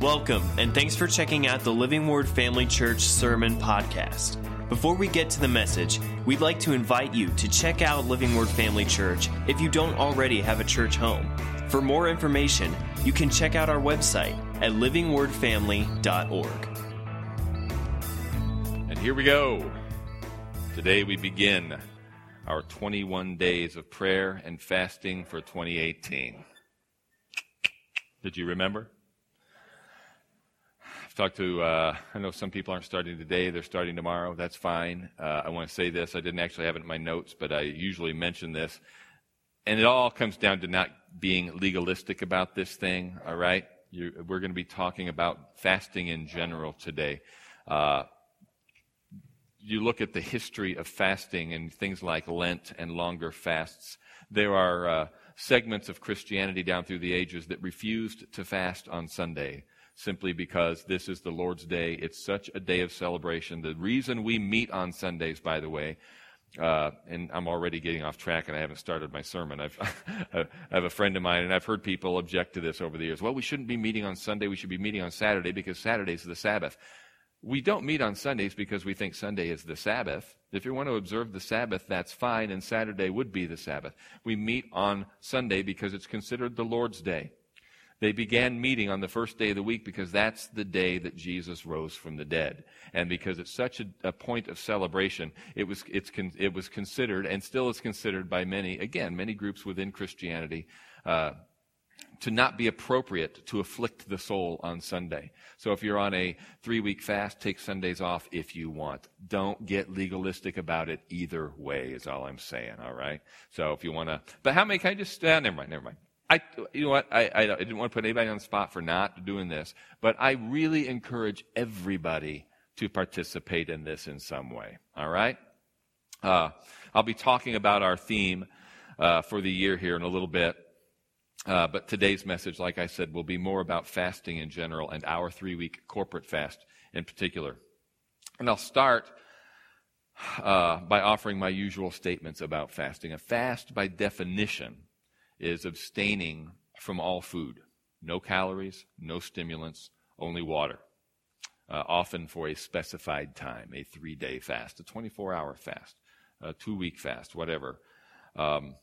Welcome, and thanks for checking out the Living Word Family Church Sermon Podcast. Before we get to the message, we'd like to invite you to check out Living Word Family Church if you don't already have a church home. For more information, you can check out our website at livingwordfamily.org. And here we go. Today we begin our 21 days of prayer and fasting for 2018. Did you remember? Talked to, uh, I know some people aren't starting today, they're starting tomorrow. That's fine. Uh, I want to say this. I didn't actually have it in my notes, but I usually mention this. And it all comes down to not being legalistic about this thing, all right? You, we're going to be talking about fasting in general today. Uh, you look at the history of fasting and things like Lent and longer fasts, there are uh, segments of Christianity down through the ages that refused to fast on Sunday simply because this is the Lord's Day. It's such a day of celebration. The reason we meet on Sundays, by the way, uh, and I'm already getting off track and I haven't started my sermon. I've, I have a friend of mine, and I've heard people object to this over the years. Well, we shouldn't be meeting on Sunday. We should be meeting on Saturday because Saturday is the Sabbath. We don't meet on Sundays because we think Sunday is the Sabbath. If you want to observe the Sabbath, that's fine, and Saturday would be the Sabbath. We meet on Sunday because it's considered the Lord's Day. They began meeting on the first day of the week because that's the day that Jesus rose from the dead. And because it's such a, a point of celebration, it was, con, it was considered, and still is considered by many, again, many groups within Christianity, uh, to not be appropriate to afflict the soul on Sunday. So if you're on a three week fast, take Sundays off if you want. Don't get legalistic about it either way, is all I'm saying, all right? So if you want to, but how many, can I just, uh, never mind, never mind. I, you know what? I, I, didn't want to put anybody on the spot for not doing this, but I really encourage everybody to participate in this in some way. All right? Uh, I'll be talking about our theme uh, for the year here in a little bit. Uh, but today's message, like I said, will be more about fasting in general and our three week corporate fast in particular. And I'll start uh, by offering my usual statements about fasting. A fast, by definition, is abstaining from all food. No calories, no stimulants, only water. Uh, often for a specified time, a three day fast, a 24 hour fast, a two week fast, whatever. Um,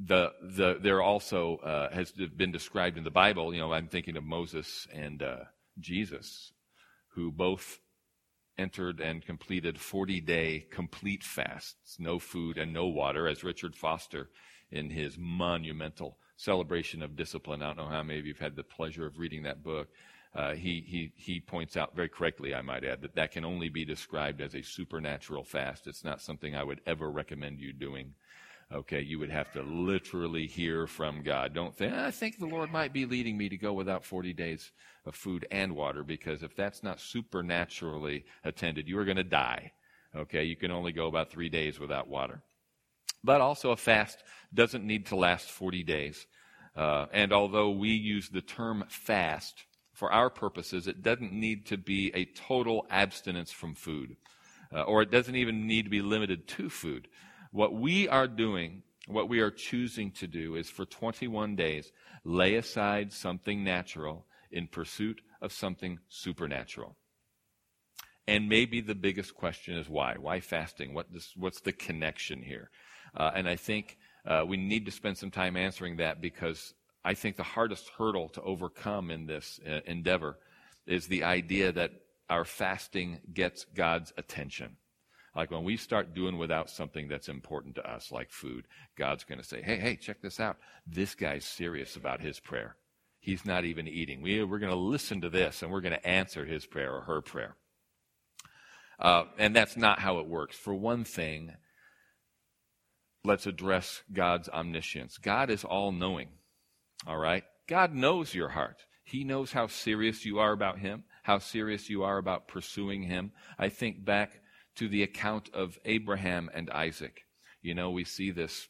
the, the, there also uh, has been described in the Bible, you know, I'm thinking of Moses and uh, Jesus, who both entered and completed 40 day complete fasts, no food and no water, as Richard Foster in his monumental celebration of discipline. I don't know how many of you have had the pleasure of reading that book. Uh, he, he, he points out very correctly, I might add, that that can only be described as a supernatural fast. It's not something I would ever recommend you doing. Okay, you would have to literally hear from God. Don't think, I think the Lord might be leading me to go without 40 days of food and water, because if that's not supernaturally attended, you are going to die. Okay, you can only go about three days without water. But also, a fast doesn't need to last 40 days. Uh, and although we use the term fast for our purposes, it doesn't need to be a total abstinence from food, uh, or it doesn't even need to be limited to food. What we are doing, what we are choosing to do, is for 21 days, lay aside something natural in pursuit of something supernatural. And maybe the biggest question is why? Why fasting? What does, what's the connection here? Uh, and I think uh, we need to spend some time answering that because I think the hardest hurdle to overcome in this uh, endeavor is the idea that our fasting gets God's attention. Like when we start doing without something that's important to us, like food, God's going to say, hey, hey, check this out. This guy's serious about his prayer. He's not even eating. We, we're going to listen to this and we're going to answer his prayer or her prayer. Uh, and that's not how it works. For one thing, let's address God's omniscience. God is all knowing. All right? God knows your heart. He knows how serious you are about Him, how serious you are about pursuing Him. I think back to the account of Abraham and Isaac. You know, we see this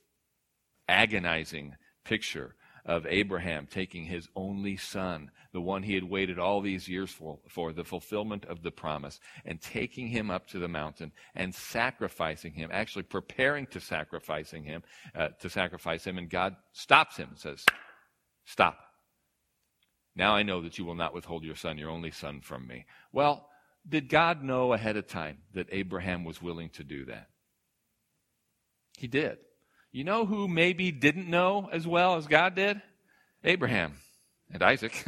agonizing picture of Abraham taking his only son, the one he had waited all these years for, for the fulfillment of the promise, and taking him up to the mountain and sacrificing him, actually preparing to sacrificing him, uh, to sacrifice him, and God stops him and says, "Stop." Now I know that you will not withhold your son, your only son, from me. Well, did God know ahead of time that Abraham was willing to do that? He did. You know who maybe didn't know as well as God did? Abraham and Isaac.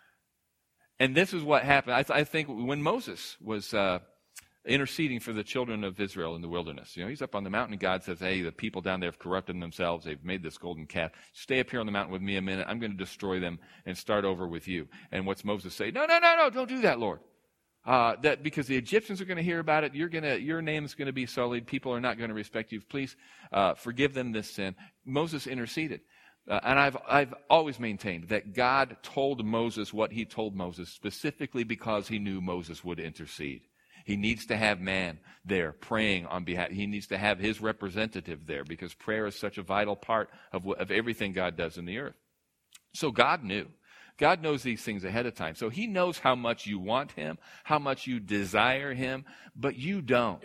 and this is what happened. I, th- I think when Moses was uh, interceding for the children of Israel in the wilderness. You know, he's up on the mountain, and God says, Hey, the people down there have corrupted themselves. They've made this golden calf. Stay up here on the mountain with me a minute. I'm going to destroy them and start over with you. And what's Moses say? No, no, no, no, don't do that, Lord. Uh, that because the Egyptians are going to hear about it, you're to, your going to be sullied. People are not going to respect you. Please uh, forgive them this sin. Moses interceded. Uh, and I've, I've always maintained that God told Moses what he told Moses specifically because he knew Moses would intercede. He needs to have man there praying on behalf. He needs to have his representative there because prayer is such a vital part of, of everything God does in the earth. So God knew. God knows these things ahead of time. So he knows how much you want him, how much you desire him, but you don't.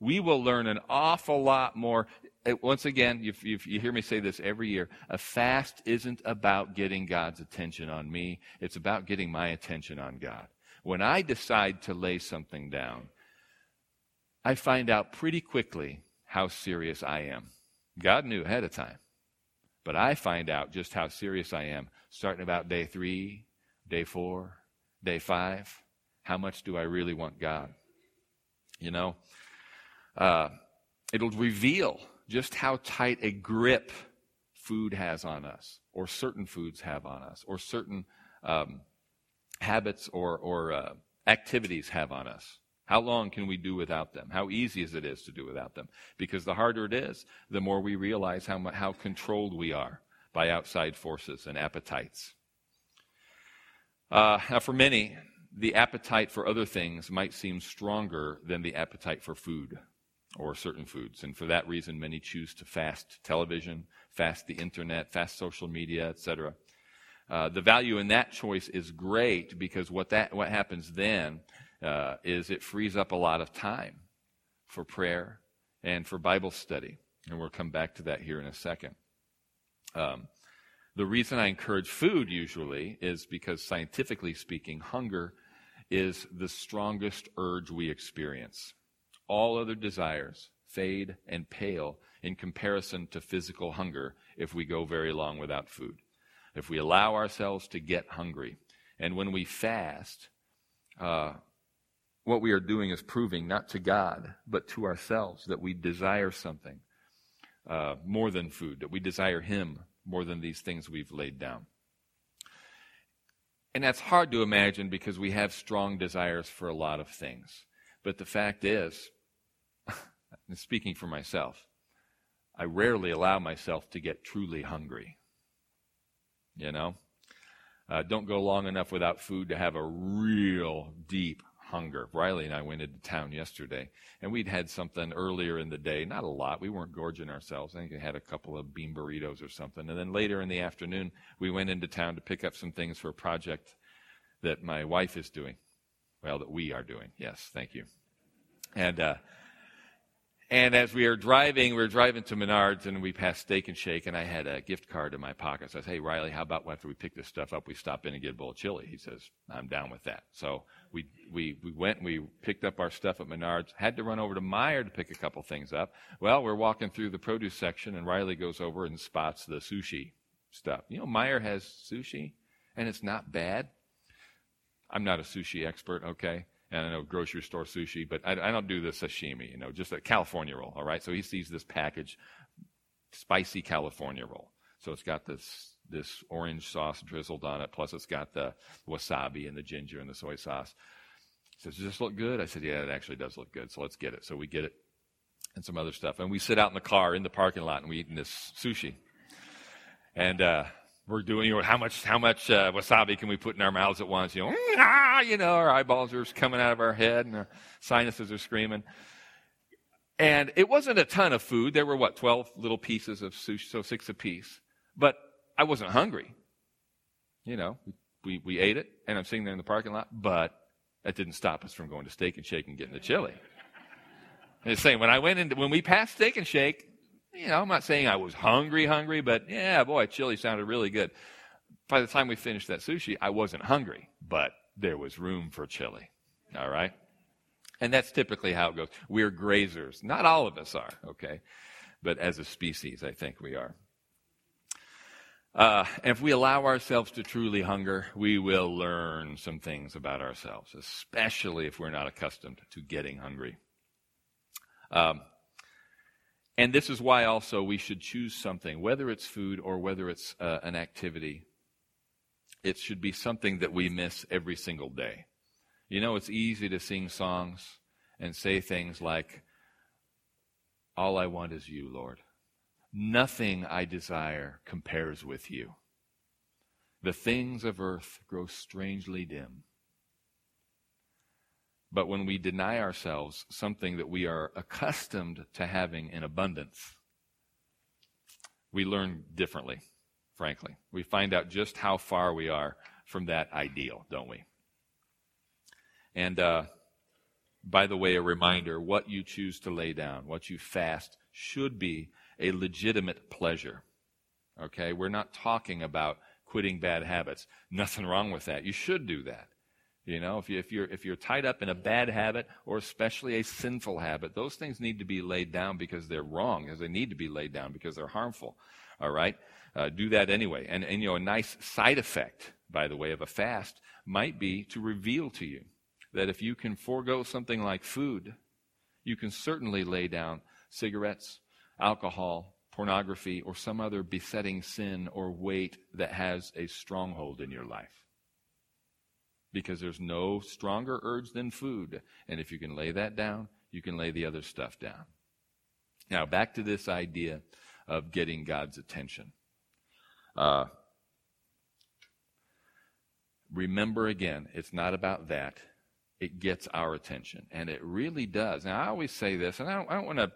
We will learn an awful lot more. Uh, once again, you, you hear me say this every year. A fast isn't about getting God's attention on me. It's about getting my attention on God. When I decide to lay something down, I find out pretty quickly how serious I am. God knew ahead of time. But I find out just how serious I am starting about day three, day four, day five. How much do I really want God? You know, uh, it'll reveal just how tight a grip food has on us, or certain foods have on us, or certain um, habits or, or uh, activities have on us. How long can we do without them? How easy is it is to do without them? Because the harder it is, the more we realize how, how controlled we are by outside forces and appetites. Uh, now, for many, the appetite for other things might seem stronger than the appetite for food or certain foods. And for that reason, many choose to fast television, fast the internet, fast social media, etc. Uh, the value in that choice is great because what that what happens then uh, is it frees up a lot of time for prayer and for Bible study, and we'll come back to that here in a second. Um, the reason I encourage food usually is because scientifically speaking, hunger is the strongest urge we experience. All other desires fade and pale in comparison to physical hunger if we go very long without food if we allow ourselves to get hungry. And when we fast, uh, what we are doing is proving not to God, but to ourselves that we desire something uh, more than food, that we desire Him more than these things we've laid down. And that's hard to imagine because we have strong desires for a lot of things. But the fact is, speaking for myself, I rarely allow myself to get truly hungry you know? Uh, don't go long enough without food to have a real deep hunger. Riley and I went into town yesterday, and we'd had something earlier in the day, not a lot. We weren't gorging ourselves. I think we had a couple of bean burritos or something. And then later in the afternoon, we went into town to pick up some things for a project that my wife is doing. Well, that we are doing. Yes, thank you. And uh, and as we were driving, we were driving to Menards and we passed Steak and Shake, and I had a gift card in my pocket. So I said, Hey, Riley, how about after we pick this stuff up, we stop in and get a bowl of chili? He says, I'm down with that. So we, we, we went and we picked up our stuff at Menards, had to run over to Meijer to pick a couple things up. Well, we're walking through the produce section, and Riley goes over and spots the sushi stuff. You know, Meijer has sushi, and it's not bad. I'm not a sushi expert, okay? And I know grocery store sushi, but I, I don't do the sashimi, you know, just a California roll, all right? So he sees this package, spicy California roll. So it's got this this orange sauce drizzled on it, plus it's got the wasabi and the ginger and the soy sauce. He says, Does this look good? I said, Yeah, it actually does look good. So let's get it. So we get it and some other stuff. And we sit out in the car in the parking lot and we eat this sushi. And uh, we're doing, you know, how much, how much uh, wasabi can we put in our mouths at once? You know, ah, you know, our eyeballs are coming out of our head and our sinuses are screaming. And it wasn't a ton of food. There were what, 12 little pieces of sushi, so six a piece. But I wasn't hungry. You know, we, we ate it and I'm sitting there in the parking lot, but that didn't stop us from going to Steak and Shake and getting the chili. And it's saying when I went into, when we passed Steak and Shake, you know, I'm not saying I was hungry, hungry, but yeah, boy, chili sounded really good. by the time we finished that sushi, I wasn't hungry, but there was room for chili. All right? And that's typically how it goes. We're grazers. Not all of us are, okay? But as a species, I think we are. Uh, and if we allow ourselves to truly hunger, we will learn some things about ourselves, especially if we're not accustomed to getting hungry. Um, and this is why also we should choose something, whether it's food or whether it's uh, an activity. It should be something that we miss every single day. You know, it's easy to sing songs and say things like, All I want is you, Lord. Nothing I desire compares with you. The things of earth grow strangely dim. But when we deny ourselves something that we are accustomed to having in abundance, we learn differently, frankly. We find out just how far we are from that ideal, don't we? And uh, by the way, a reminder what you choose to lay down, what you fast, should be a legitimate pleasure. Okay? We're not talking about quitting bad habits. Nothing wrong with that. You should do that. You know, if, you, if, you're, if you're tied up in a bad habit or especially a sinful habit, those things need to be laid down because they're wrong, as they need to be laid down because they're harmful. All right? Uh, do that anyway. And, and, you know, a nice side effect, by the way, of a fast might be to reveal to you that if you can forego something like food, you can certainly lay down cigarettes, alcohol, pornography, or some other besetting sin or weight that has a stronghold in your life. Because there's no stronger urge than food. And if you can lay that down, you can lay the other stuff down. Now, back to this idea of getting God's attention. Uh, remember again, it's not about that. It gets our attention. And it really does. Now, I always say this, and I don't, I don't want to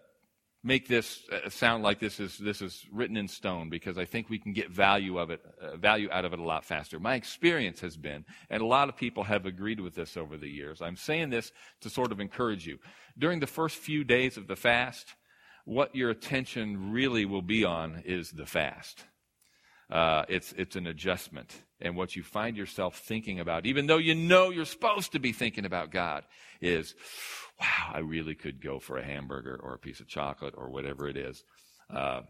make this uh, sound like this is this is written in stone because I think we can get value of it uh, value out of it a lot faster. My experience has been, and a lot of people have agreed with this over the years. I'm saying this to sort of encourage you. During the first few days of the fast, what your attention really will be on is the fast. Uh, it's it's an adjustment, and what you find yourself thinking about, even though you know you're supposed to be thinking about God, is wow, I really could go for a hamburger or a piece of chocolate or whatever it is. Uh,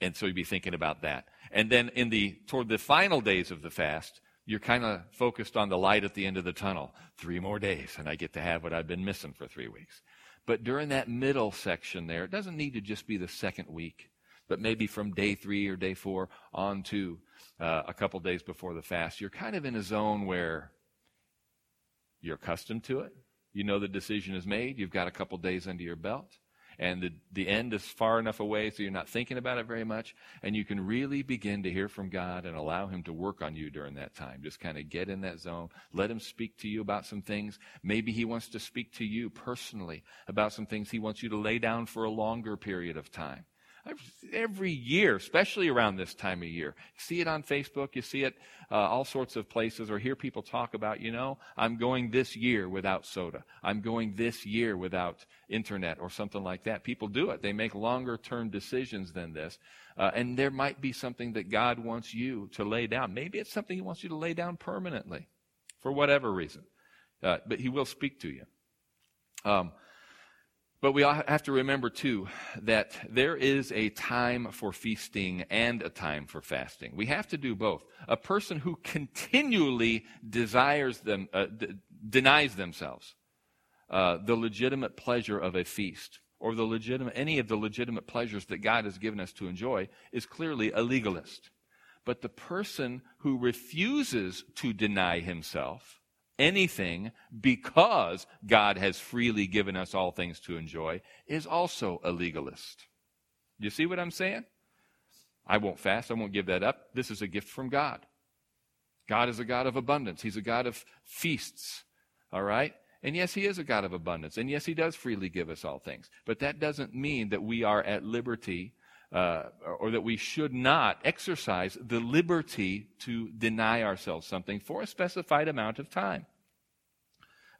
and so you'd be thinking about that. And then in the toward the final days of the fast, you're kind of focused on the light at the end of the tunnel. Three more days, and I get to have what I've been missing for three weeks. But during that middle section there, it doesn't need to just be the second week, but maybe from day three or day four on to uh, a couple days before the fast, you're kind of in a zone where you're accustomed to it. You know the decision is made. You've got a couple days under your belt. And the, the end is far enough away so you're not thinking about it very much. And you can really begin to hear from God and allow Him to work on you during that time. Just kind of get in that zone. Let Him speak to you about some things. Maybe He wants to speak to you personally about some things He wants you to lay down for a longer period of time every year, especially around this time of year. See it on Facebook, you see it uh, all sorts of places, or hear people talk about, you know, I'm going this year without soda. I'm going this year without internet or something like that. People do it. They make longer term decisions than this. Uh, and there might be something that God wants you to lay down. Maybe it's something He wants you to lay down permanently for whatever reason. Uh, but He will speak to you. Um, but we have to remember, too, that there is a time for feasting and a time for fasting. We have to do both. A person who continually desires them, uh, d- denies themselves uh, the legitimate pleasure of a feast or the legitimate, any of the legitimate pleasures that God has given us to enjoy is clearly a legalist. But the person who refuses to deny himself anything because God has freely given us all things to enjoy is also a legalist. You see what I'm saying? I won't fast. I won't give that up. This is a gift from God. God is a God of abundance. He's a God of feasts. All right? And yes, He is a God of abundance. And yes, He does freely give us all things. But that doesn't mean that we are at liberty uh, or that we should not exercise the liberty to deny ourselves something for a specified amount of time.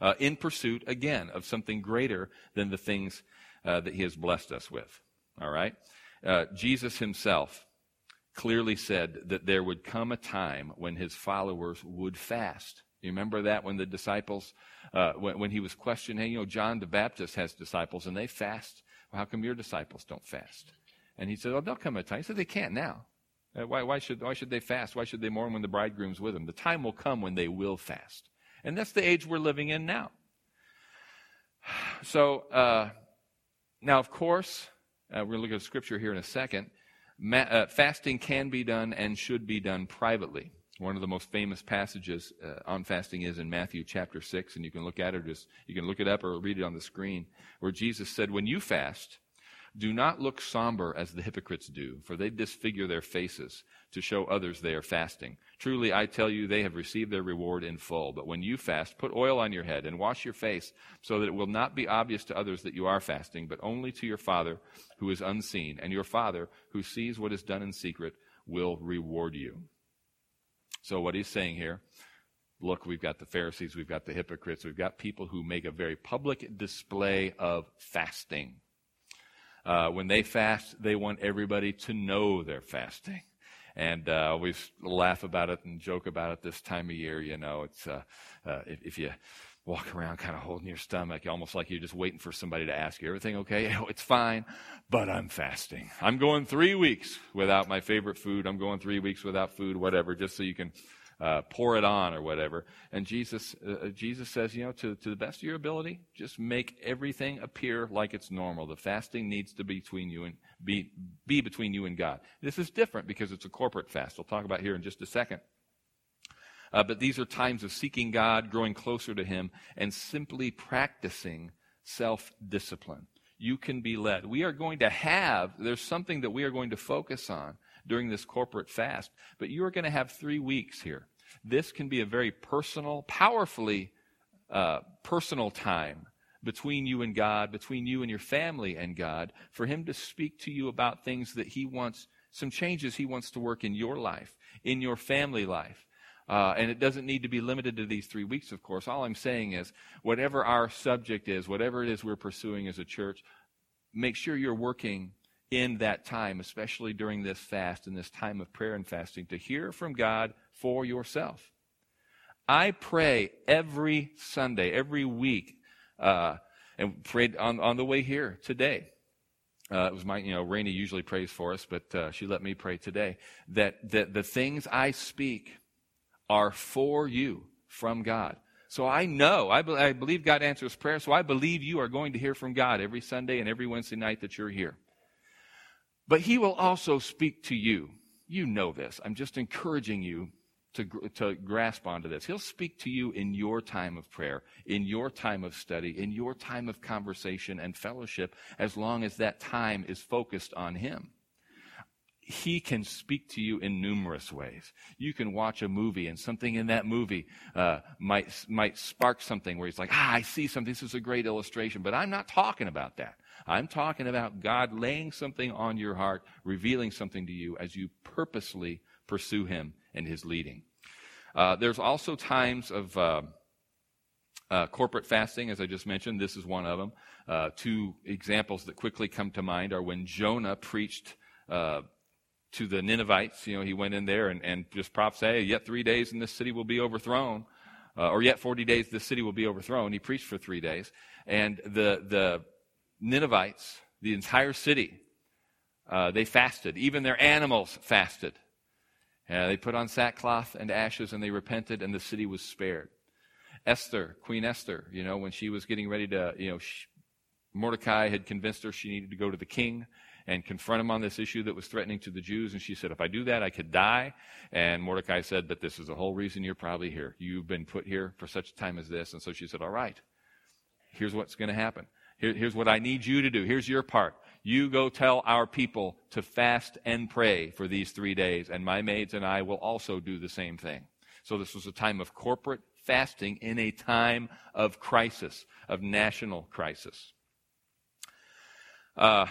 Uh, in pursuit, again, of something greater than the things uh, that He has blessed us with. All right? Uh, Jesus Himself clearly said that there would come a time when his followers would fast. You remember that when the disciples, uh, when, when, he was questioned, hey, you know, John the Baptist has disciples and they fast. Well, how come your disciples don't fast? And he said, oh, they'll come a time. He said, they can't now. Uh, why, why, should, why should they fast? Why should they mourn when the bridegroom's with them? The time will come when they will fast. And that's the age we're living in now. So, uh, now, of course, uh, we're going to look at scripture here in a second. Ma- uh, fasting can be done and should be done privately. One of the most famous passages uh, on fasting is in Matthew chapter 6, and you can look at it, just, you can look it up or read it on the screen, where Jesus said, When you fast, do not look somber as the hypocrites do, for they disfigure their faces to show others they are fasting. Truly, I tell you, they have received their reward in full. But when you fast, put oil on your head and wash your face, so that it will not be obvious to others that you are fasting, but only to your Father who is unseen. And your Father, who sees what is done in secret, will reward you. So, what he's saying here look, we've got the Pharisees, we've got the hypocrites, we've got people who make a very public display of fasting. Uh, when they fast, they want everybody to know they're fasting. And uh, always laugh about it and joke about it this time of year. You know, it's uh, uh, if, if, you walk around kind of holding your stomach, almost like you're just waiting for somebody to ask you, everything okay? Oh, it's fine, but I'm fasting. I'm going three weeks without my favorite food. I'm going three weeks without food, whatever, just so you can uh, pour it on or whatever. And Jesus, uh, uh, Jesus says, you know, to, to the best of your ability, just make everything appear like it's normal. The fasting needs to be between you and be, be between you and God. This is different because it's a corporate fast. We'll talk about here in just a second. Uh, but these are times of seeking God, growing closer to Him, and simply practicing self discipline. You can be led. We are going to have, there's something that we are going to focus on during this corporate fast. But you are going to have three weeks here. This can be a very personal, powerfully uh, personal time between you and God, between you and your family and God, for Him to speak to you about things that He wants, some changes He wants to work in your life, in your family life. Uh, and it doesn't need to be limited to these three weeks, of course. All I'm saying is, whatever our subject is, whatever it is we're pursuing as a church, make sure you're working in that time, especially during this fast and this time of prayer and fasting, to hear from God for yourself. I pray every Sunday, every week, uh, and prayed on, on the way here today. Uh, it was my, you know, Rainey usually prays for us, but uh, she let me pray today. That, that the things I speak are for you from God. So I know, I, be, I believe God answers prayer, so I believe you are going to hear from God every Sunday and every Wednesday night that you're here. But he will also speak to you. You know this. I'm just encouraging you to, to grasp onto this. He'll speak to you in your time of prayer, in your time of study, in your time of conversation and fellowship, as long as that time is focused on Him. He can speak to you in numerous ways. You can watch a movie, and something in that movie uh, might might spark something where he's like, "Ah, I see something. This is a great illustration." But I'm not talking about that. I'm talking about God laying something on your heart, revealing something to you as you purposely pursue Him and His leading. Uh, there's also times of uh, uh, corporate fasting, as I just mentioned. This is one of them. Uh, two examples that quickly come to mind are when Jonah preached uh, to the Ninevites. You know, he went in there and, and just prophesied, hey, yet three days and this city will be overthrown. Uh, or yet 40 days this city will be overthrown. He preached for three days. And the, the Ninevites, the entire city, uh, they fasted. Even their animals fasted. Uh, they put on sackcloth and ashes and they repented, and the city was spared. Esther, Queen Esther, you know, when she was getting ready to, you know, she, Mordecai had convinced her she needed to go to the king and confront him on this issue that was threatening to the Jews. And she said, If I do that, I could die. And Mordecai said, But this is the whole reason you're probably here. You've been put here for such a time as this. And so she said, All right, here's what's going to happen. Here, here's what I need you to do. Here's your part. You go tell our people to fast and pray for these three days, and my maids and I will also do the same thing. So this was a time of corporate fasting in a time of crisis, of national crisis. Uh,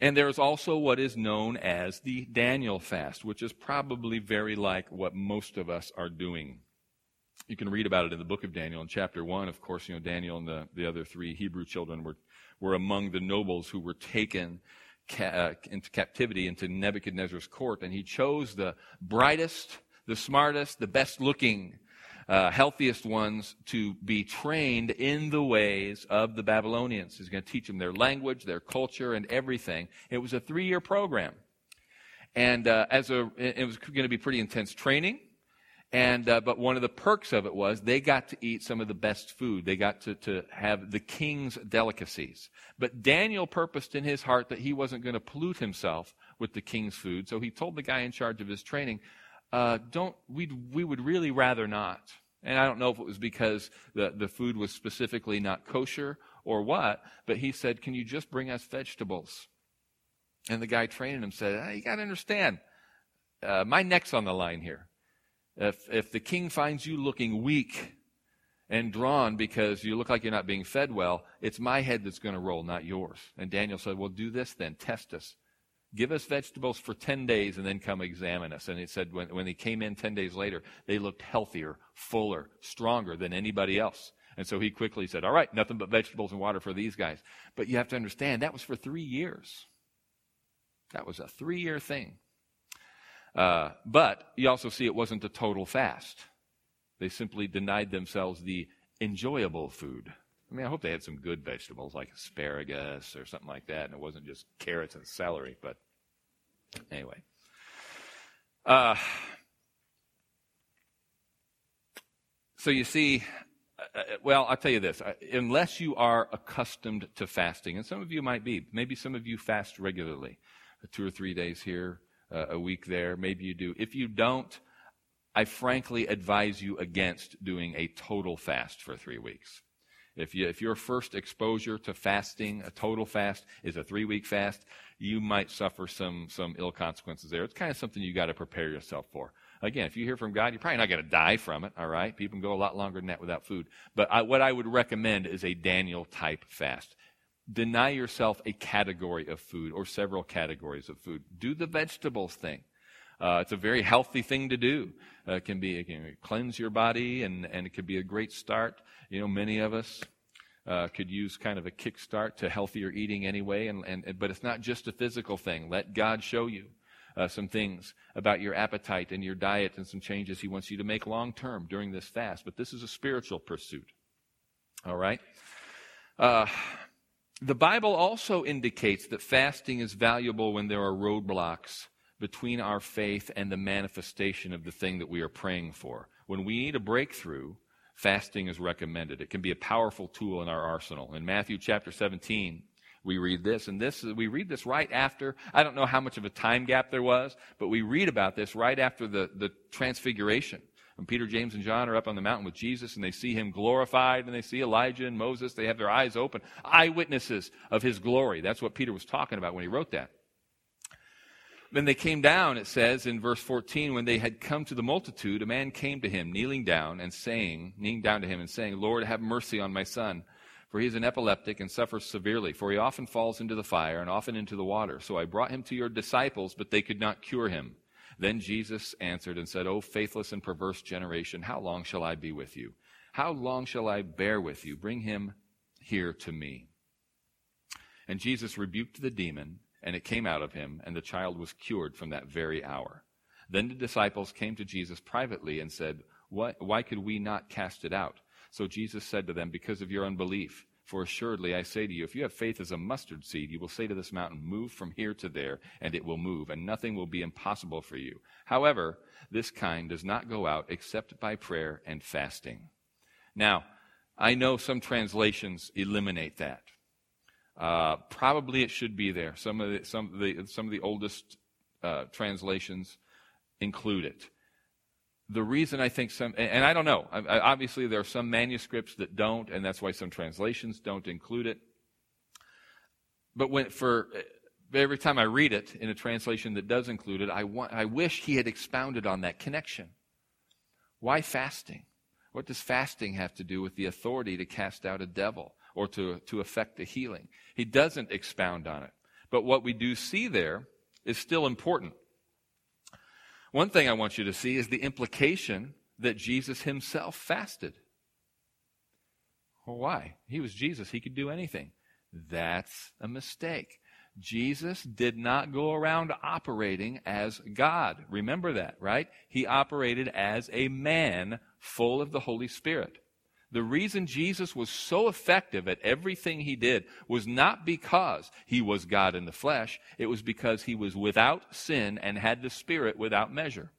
and there is also what is known as the Daniel fast, which is probably very like what most of us are doing you can read about it in the book of Daniel in chapter 1. Of course, you know, Daniel and the, the other three Hebrew children were, were among the nobles who were taken ca- uh, into captivity into Nebuchadnezzar's court, and he chose the brightest, the smartest, the best looking, uh, healthiest ones to be trained in the ways of the Babylonians. He's going to teach them their language, their culture, and everything. It was a three year program. And uh, as a, it was going to be pretty intense training. And, uh, but one of the perks of it was they got to eat some of the best food. They got to, to have the king's delicacies. But Daniel purposed in his heart that he wasn't going to pollute himself with the king's food. So he told the guy in charge of his training, uh, don't, we we would really rather not. And I don't know if it was because the, the food was specifically not kosher or what, but he said, can you just bring us vegetables? And the guy training him said, ah, you got to understand, uh, my neck's on the line here. If, if the king finds you looking weak and drawn because you look like you're not being fed well, it's my head that's going to roll, not yours. And Daniel said, Well, do this then. Test us. Give us vegetables for 10 days and then come examine us. And he said, when, when he came in 10 days later, they looked healthier, fuller, stronger than anybody else. And so he quickly said, All right, nothing but vegetables and water for these guys. But you have to understand, that was for three years. That was a three year thing. Uh, but you also see it wasn't a total fast. They simply denied themselves the enjoyable food. I mean, I hope they had some good vegetables like asparagus or something like that, and it wasn't just carrots and celery. But anyway. Uh, so you see, uh, uh well, I'll tell you this. Uh, unless you are accustomed to fasting, and some of you might be, maybe some of you fast regularly, two or three days here, a week there. Maybe you do. If you don't, I frankly advise you against doing a total fast for three weeks. If, you, if your first exposure to fasting, a total fast, is a three week fast, you might suffer some, some ill consequences there. It's kind of something you got to prepare yourself for. Again, if you hear from God, you're probably not going to die from it, all right? People can go a lot longer than that without food. But I, what I would recommend is a Daniel type fast deny yourself a category of food or several categories of food. Do the vegetables thing. Uh, it's a very healthy thing to do. Uh, it can be it can cleanse your body, and, and it could be a great start. You know, many of us uh, could use kind of a kickstart to healthier eating anyway. And, and but it's not just a physical thing. Let God show you uh, some things about your appetite and your diet, and some changes He wants you to make long term during this fast. But this is a spiritual pursuit. All right. The Bible also indicates that fasting is valuable when there are roadblocks between our faith and the manifestation of the thing that we are praying for. When we need a breakthrough, fasting is recommended. It can be a powerful tool in our arsenal. In Matthew chapter 17, we read this, and this we read this right after. I don't know how much of a time gap there was, but we read about this right after the, the transfiguration. When Peter, James, and John are up on the mountain with Jesus and they see him glorified and they see Elijah and Moses, they have their eyes open. Eyewitnesses of his glory. That's what Peter was talking about when he wrote that. Then they came down, it says in verse 14, when they had come to the multitude, a man came to him, kneeling down and saying, kneeling down to him and saying, Lord, have mercy on my son, for he is an epileptic and suffers severely, for he often falls into the fire and often into the water. So I brought him to your disciples, but they could not cure him. Then Jesus answered and said, O faithless and perverse generation, how long shall I be with you? How long shall I bear with you? Bring him here to me. And Jesus rebuked the demon, and it came out of him, and the child was cured from that very hour. Then the disciples came to Jesus privately and said, Why, why could we not cast it out? So Jesus said to them, Because of your unbelief. For assuredly I say to you, if you have faith as a mustard seed, you will say to this mountain, Move from here to there, and it will move, and nothing will be impossible for you. However, this kind does not go out except by prayer and fasting. Now, I know some translations eliminate that. Uh, probably it should be there. Some of the, some of the, some of the oldest uh, translations include it the reason I think some, and I don't know, obviously there are some manuscripts that don't, and that's why some translations don't include it. But when, for uh, every time I read it in a translation that does include it, I, want, I wish he had expounded on that connection. Why fasting? What does fasting have to do with the authority to cast out a devil or to, to effect a healing? He doesn't expound on it. But what we do see there is still important. One thing I want you to see is the implication that Jesus himself fasted. Well, why? He was Jesus. He could do anything. That's a mistake. Jesus did not go around operating as God. Remember that, right? He operated as a man full of the Holy Spirit. The reason Jesus was so effective at everything he did was not because he was God in the flesh, it was because he was without sin and had the Spirit without measure.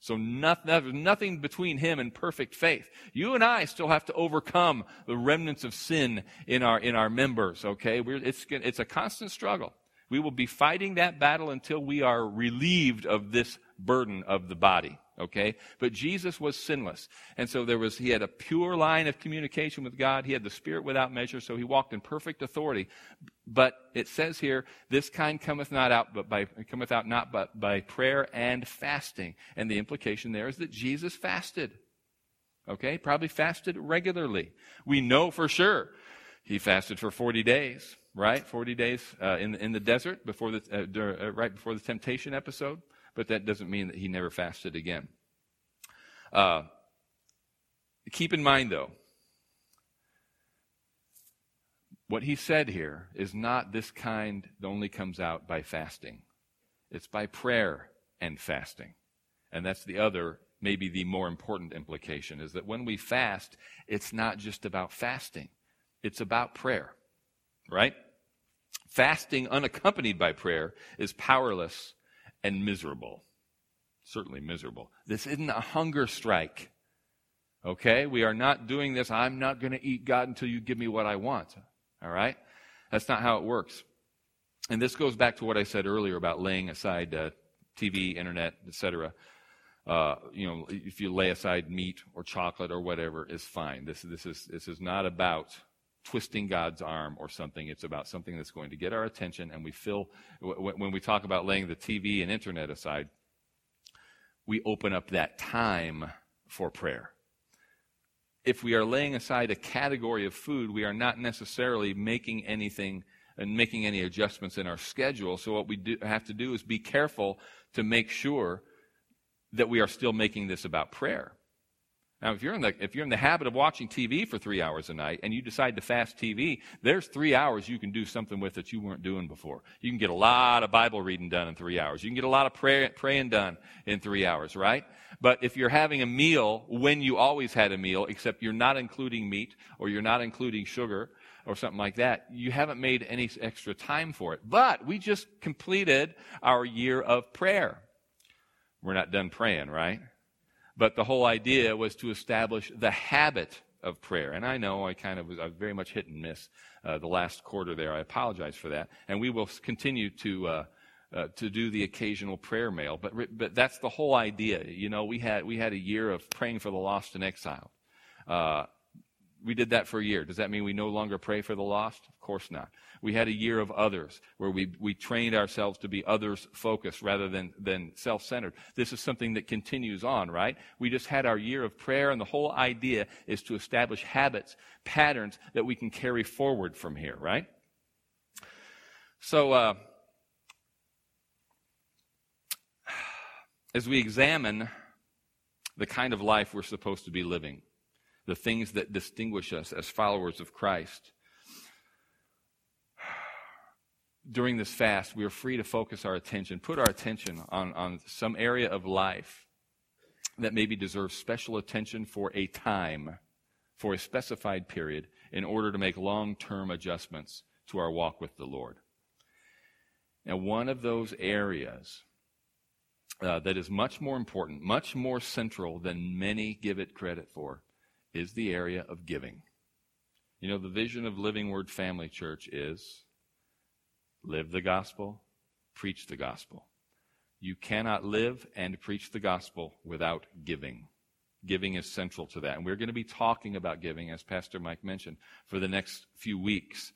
So nothing, nothing between him and perfect faith. You and I still have to overcome the remnants of sin in our, in our members, okay? We're, it's, it's a constant struggle. We will be fighting that battle until we are relieved of this burden of the body okay? But jesus was sinless. And so there was he had a pure line of communication with god. He had the spirit without measure so he walked in perfect authority. But it says here this kind cometh not out but by cometh out not but by prayer and fasting. And the implication there is that jesus fasted okay? Probably fasted regularly. We know for sure he fasted for 40 days right? 40 days uh, in, in the desert before the uh, uh, right before the temptation episode but that doesn't mean that he never fasted again. Uh, keep in mind, though, what he said here is not this kind that only comes out by fasting. It's by prayer and fasting. And that's the other, maybe the more important implication, is that when we fast, it's not just about fasting, it's about prayer, right? Fasting unaccompanied by prayer is powerless and miserable. Certainly miserable. This isn't a hunger strike. Okay? We are not doing this. I'm not going to eat God until you give me what I want. All right? That's not how it works. And this goes back to what I said earlier about laying aside uh, TV, internet, etc. Uh, you know, if you lay aside meat or chocolate or whatever, is fine. This, this, is, this is not about twisting God's arm or something. It's about something that's going to get our attention. And we feel, when we talk about laying the TV and internet aside, we open up that time for prayer. If we are laying aside a category of food, we are not necessarily making anything and making any adjustments in our schedule. So what we do, have to do is be careful to make sure that we are still making this about prayer. Now, if you're, in the, if you're in the habit of watching TV for three hours a night and you decide to fast TV, there's three hours you can do something with that you weren't doing before. You can get a lot of Bible reading done in three hours. You can get a lot of pray, praying done in three hours, right? But if you're having a meal when you always had a meal, except you're not including meat or you're not including sugar or something like that, you haven't made any extra time for it. But we just completed our year of prayer. We're not done praying, right? But the whole idea was to establish the habit of prayer. And I know I kind of was, I was very much hit and miss uh, the last quarter there. I apologize for that. And we will continue to. Uh, uh, to do the occasional prayer mail, but but that's the whole idea. You know, we had we had a year of praying for the lost and exiled. Uh, we did that for a year. Does that mean we no longer pray for the lost? Of course not. We had a year of others where we, we trained ourselves to be others focused rather than, than self centered. This is something that continues on, right? We just had our year of prayer, and the whole idea is to establish habits, patterns that we can carry forward from here, right? So, uh, as we examine the kind of life we're supposed to be living, the things that distinguish us as followers of Christ. During this fast, we are free to focus our attention, put our attention on, on some area of life that maybe deserves special attention for a time, for a specified period, in order to make long term adjustments to our walk with the Lord. Now, one of those areas uh, that is much more important, much more central than many give it credit for, is the area of giving. You know, the vision of Living Word Family Church is live the gospel, preach the gospel. You cannot live and preach the gospel without giving. Giving is central to that. And we're going to be talking about giving, as Pastor Mike mentioned, for the next few weeks.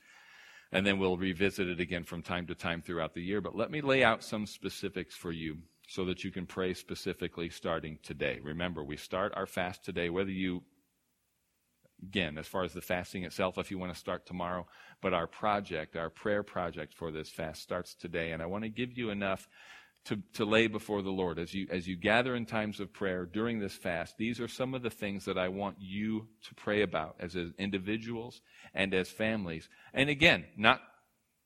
And then we'll revisit it again from time to time throughout the year. But let me lay out some specifics for you so that you can pray specifically starting today. Remember, we start our fast today, whether you again, as far as the fasting itself, if you want to start tomorrow, but our project, our prayer project for this fast starts today. And I want to give you enough to, to lay before the Lord as you, as you gather in times of prayer during this fast. These are some of the things that I want you to pray about as individuals and as families. And again, not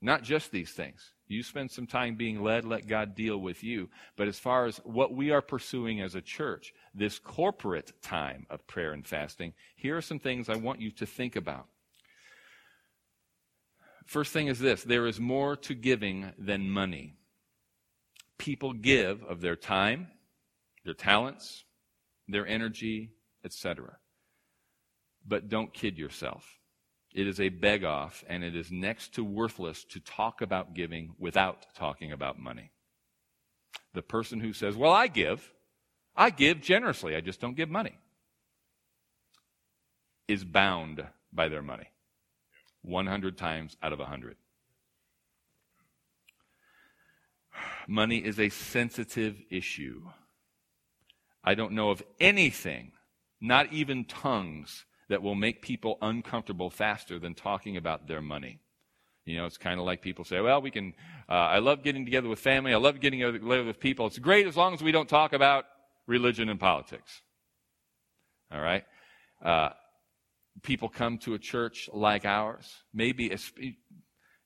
Not just these things. You spend some time being led, let God deal with you. But as far as what we are pursuing as a church, this corporate time of prayer and fasting, here are some things I want you to think about. First thing is this there is more to giving than money. People give of their time, their talents, their energy, etc. But don't kid yourself. It is a beg off, and it is next to worthless to talk about giving without talking about money. The person who says, Well, I give, I give generously, I just don't give money, is bound by their money 100 times out of 100. Money is a sensitive issue. I don't know of anything, not even tongues, that will make people uncomfortable faster than talking about their money. You know, it's kind of like people say, well, we can, uh, I love getting together with family. I love getting together with people. It's great as long as we don't talk about religion and politics. All right? Uh, people come to a church like ours, maybe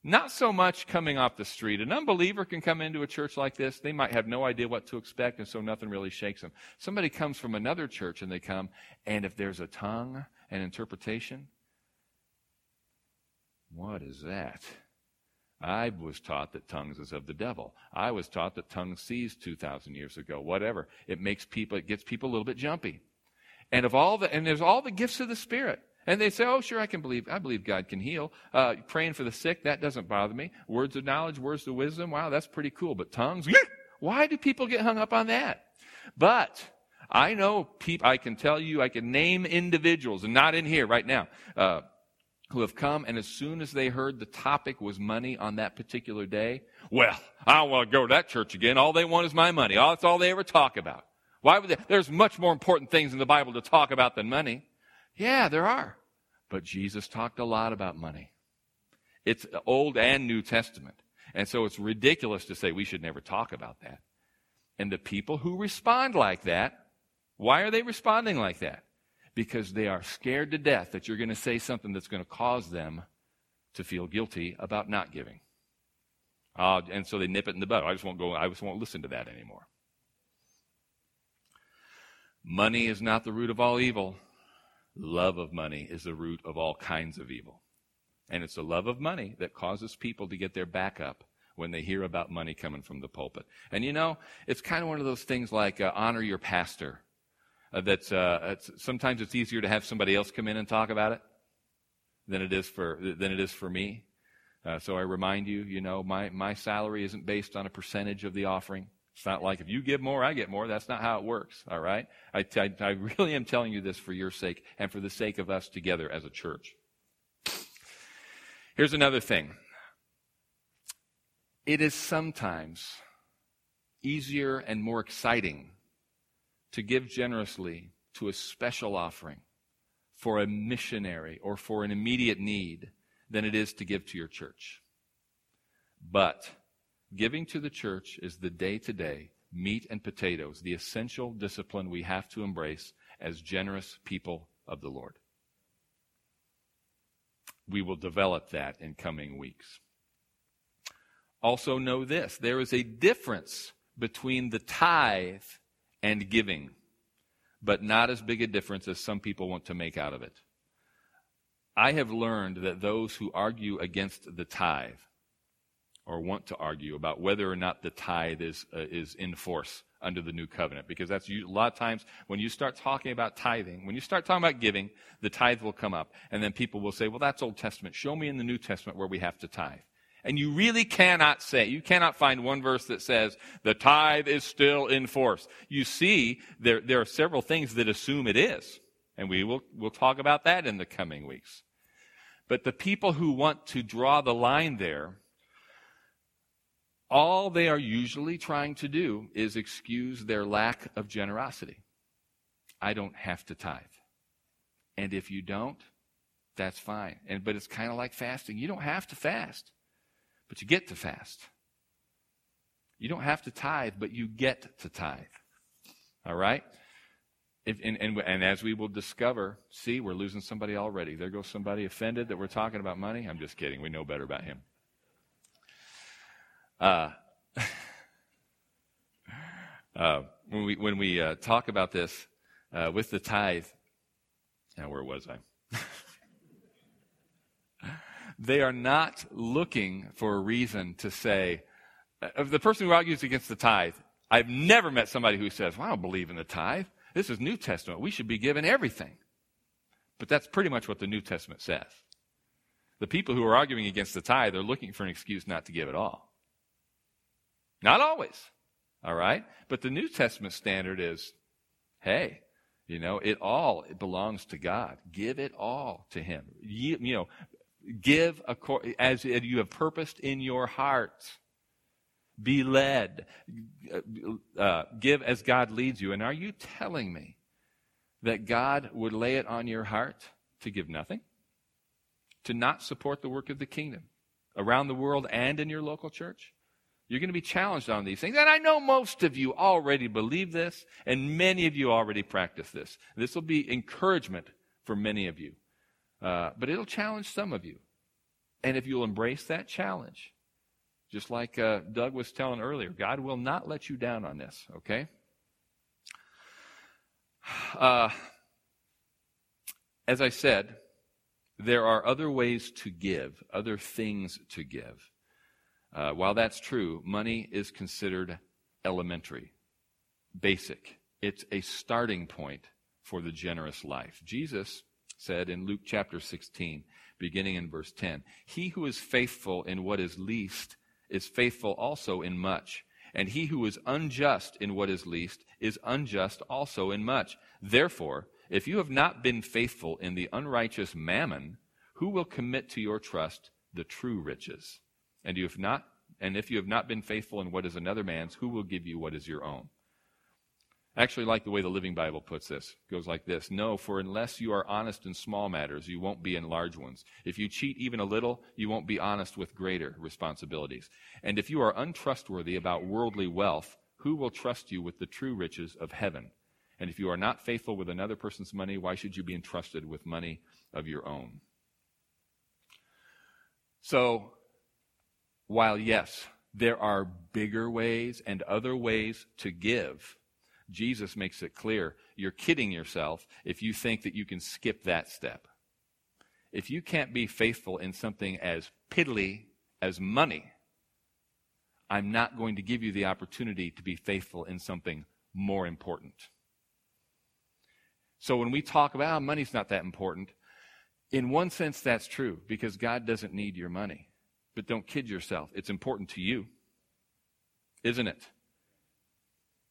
not so much coming off the street. An unbeliever can come into a church like this. They might have no idea what to expect, and so nothing really shakes them. Somebody comes from another church and they come, and if there's a tongue and interpretation, what is that? I was taught that tongues is of the devil. I was taught that tongues seized 2,000 years ago. Whatever. It makes people, it gets people a little bit jumpy. And of all the, and there's all the gifts of the Spirit. And they say, oh, sure, I can believe, I believe God can heal. Uh, praying for the sick, that doesn't bother me. Words of knowledge, words of wisdom, wow, that's pretty cool. But tongues, why do people get hung up on that? But, I know people, I can tell you, I can name individuals, and not in here right now, uh, who have come, and as soon as they heard the topic was money on that particular day, well, I don't want to go to that church again. All they want is my money. That's all they ever talk about. Why would they? There's much more important things in the Bible to talk about than money. Yeah, there are. But Jesus talked a lot about money. It's Old and New Testament. And so it's ridiculous to say we should never talk about that. And the people who respond like that, why are they responding like that? Because they are scared to death that you're going to say something that's going to cause them to feel guilty about not giving. Uh, and so they nip it in the bud. I just won't go, I just won't listen to that anymore. Money is not the root of all evil. Love of money is the root of all kinds of evil. And it's the love of money that causes people to get their back up when they hear about money coming from the pulpit. And you know, it's kind of one of those things like uh, honor your pastor. Uh, that's uh, it's, sometimes it's easier to have somebody else come in and talk about it than it is for than it is for me. Uh, so I remind you, you know, my my salary isn't based on a percentage of the offering. It's not like if you give more, I get more. That's not how it works, all right? I, I, I really am telling you this for your sake and for the sake of us together as a church. Here's another thing it is sometimes easier and more exciting to give generously to a special offering for a missionary or for an immediate need than it is to give to your church. But Giving to the church is the day to day meat and potatoes, the essential discipline we have to embrace as generous people of the Lord. We will develop that in coming weeks. Also, know this there is a difference between the tithe and giving, but not as big a difference as some people want to make out of it. I have learned that those who argue against the tithe or want to argue about whether or not the tithe is, uh, is in force under the new covenant. Because that's a lot of times when you start talking about tithing, when you start talking about giving, the tithe will come up. And then people will say, well, that's Old Testament. Show me in the New Testament where we have to tithe. And you really cannot say, you cannot find one verse that says the tithe is still in force. You see, there, there are several things that assume it is. And we will we'll talk about that in the coming weeks. But the people who want to draw the line there all they are usually trying to do is excuse their lack of generosity. I don't have to tithe. And if you don't, that's fine. And but it's kind of like fasting. You don't have to fast, but you get to fast. You don't have to tithe, but you get to tithe. All right? If, and, and, and as we will discover, see, we're losing somebody already. There goes somebody offended that we're talking about money. I'm just kidding. We know better about him. Uh, uh, when we, when we uh, talk about this uh, with the tithe, now where was I? They are not looking for a reason to say, uh, the person who argues against the tithe, I've never met somebody who says, well, I don't believe in the tithe. This is New Testament. We should be given everything. But that's pretty much what the New Testament says. The people who are arguing against the tithe they're looking for an excuse not to give it all. Not always. All right? But the New Testament standard is hey, you know, it all it belongs to God. Give it all to Him. You, you know, give as you have purposed in your heart. Be led. Uh, give as God leads you. And are you telling me that God would lay it on your heart to give nothing? To not support the work of the kingdom around the world and in your local church? You're going to be challenged on these things. And I know most of you already believe this, and many of you already practice this. This will be encouragement for many of you. Uh, but it'll challenge some of you. And if you'll embrace that challenge, just like uh, Doug was telling earlier, God will not let you down on this, okay? Uh, as I said, there are other ways to give, other things to give. Uh, while that's true, money is considered elementary, basic. It's a starting point for the generous life. Jesus said in Luke chapter 16, beginning in verse 10, He who is faithful in what is least is faithful also in much. And he who is unjust in what is least is unjust also in much. Therefore, if you have not been faithful in the unrighteous mammon, who will commit to your trust the true riches? And you have not and if you have not been faithful in what is another man's, who will give you what is your own? I actually like the way the Living Bible puts this. It goes like this No, for unless you are honest in small matters, you won't be in large ones. If you cheat even a little, you won't be honest with greater responsibilities. And if you are untrustworthy about worldly wealth, who will trust you with the true riches of heaven? And if you are not faithful with another person's money, why should you be entrusted with money of your own? So, while, yes, there are bigger ways and other ways to give, Jesus makes it clear you're kidding yourself if you think that you can skip that step. If you can't be faithful in something as piddly as money, I'm not going to give you the opportunity to be faithful in something more important. So when we talk about oh, money's not that important, in one sense that's true because God doesn't need your money. But don't kid yourself. It's important to you. Isn't it?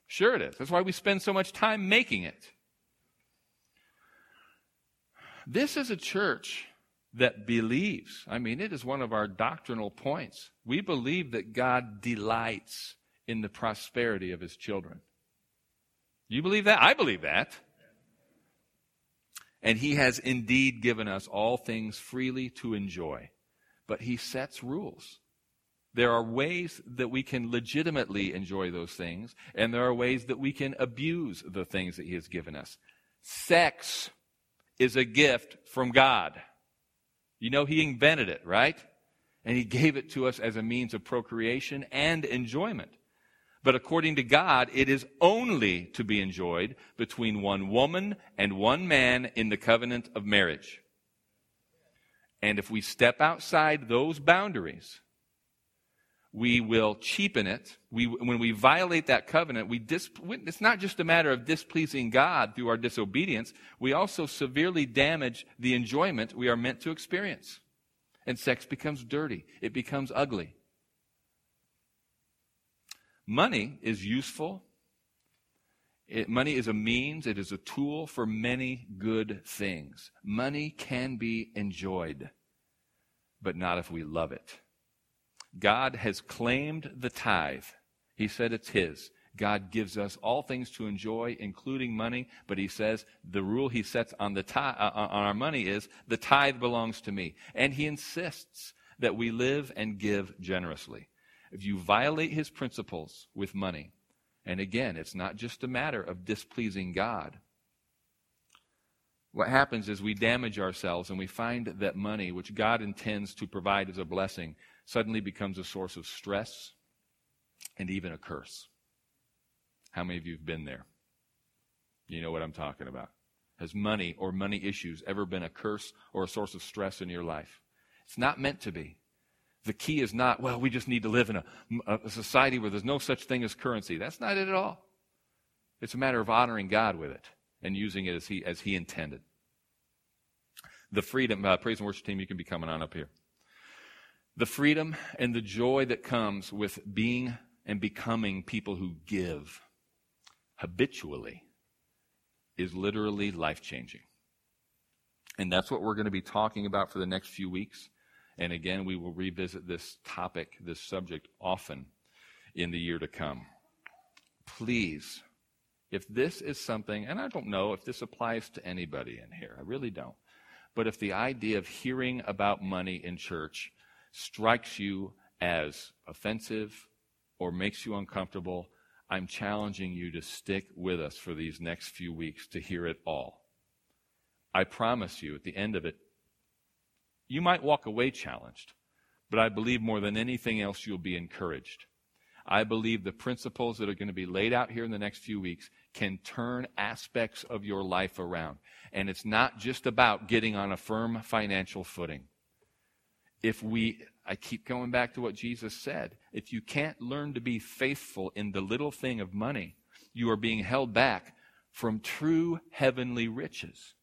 Sure, it is. That's why we spend so much time making it. This is a church that believes. I mean, it is one of our doctrinal points. We believe that God delights in the prosperity of his children. You believe that? I believe that. And he has indeed given us all things freely to enjoy but he sets rules. There are ways that we can legitimately enjoy those things, and there are ways that we can abuse the things that he has given us. Sex is a gift from God. You know, he invented it, right? And he gave it to us as a means of procreation and enjoyment. But according to God, it is only to be enjoyed between one woman and one man in the covenant of marriage. And if we step outside those boundaries, we will cheapen it. We, when we violate that covenant, we dis, it's not just a matter of displeasing God through our disobedience. We also severely damage the enjoyment we are meant to experience. And sex becomes dirty. It becomes ugly. Money is useful it, money is a means, it is a tool for many good things. Money can be enjoyed, but not if we love it. God has claimed the tithe. He said it's His. God gives us all things to enjoy, including money, but He says the rule He sets on, the tithe, uh, on our money is the tithe belongs to me. And He insists that we live and give generously. If you violate His principles with money, and again, it's not just a matter of displeasing God. What happens is we damage ourselves and we find that money, which God intends to provide as a blessing, suddenly becomes a source of stress and even a curse. How many of you have been there? You know what I'm talking about. Has money or money issues ever been a curse or a source of stress in your life? It's not meant to be. The key is not, well, we just need to live in a, a society where there's no such thing as currency. That's not it at all. It's a matter of honoring God with it and using it as He, as he intended. The freedom, uh, praise and worship team, you can be coming on up here. The freedom and the joy that comes with being and becoming people who give habitually is literally life changing. And that's what we're going to be talking about for the next few weeks. And again, we will revisit this topic, this subject often in the year to come. Please, if this is something, and I don't know if this applies to anybody in here, I really don't. But if the idea of hearing about money in church strikes you as offensive or makes you uncomfortable, I'm challenging you to stick with us for these next few weeks to hear it all. I promise you, at the end of it, you might walk away challenged, but I believe more than anything else, you'll be encouraged. I believe the principles that are going to be laid out here in the next few weeks can turn aspects of your life around. And it's not just about getting on a firm financial footing. If we I keep going back to what Jesus said. If you can't learn to be faithful in the little thing of money, you are being held back from true heavenly riches.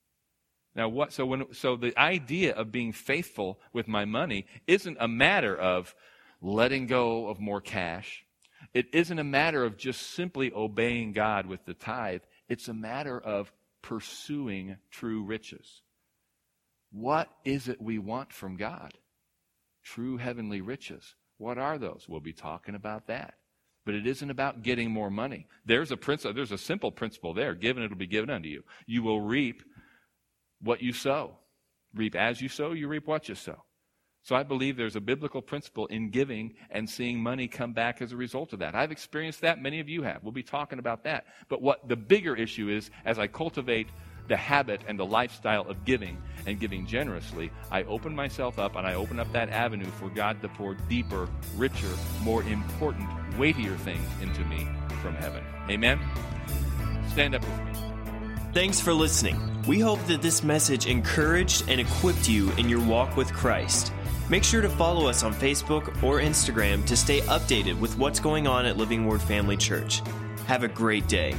Now what so when so the idea of being faithful with my money isn't a matter of letting go of more cash. It isn't a matter of just simply obeying God with the tithe. It's a matter of pursuing true riches. What is it we want from God? True heavenly riches. What are those? We'll be talking about that. But it isn't about getting more money. There's a principle, there's a simple principle there. Given it'll be given unto you. You will reap what you sow. Reap as you sow, you reap what you sow. So I believe there's a biblical principle in giving and seeing money come back as a result of that. I've experienced that. Many of you have. We'll be talking about that. But what the bigger issue is, as I cultivate the habit and the lifestyle of giving and giving generously, I open myself up and I open up that avenue for God to pour deeper, richer, more important, weightier things into me from heaven. Amen? Stand up with me. Thanks for listening. We hope that this message encouraged and equipped you in your walk with Christ. Make sure to follow us on Facebook or Instagram to stay updated with what's going on at Living Word Family Church. Have a great day.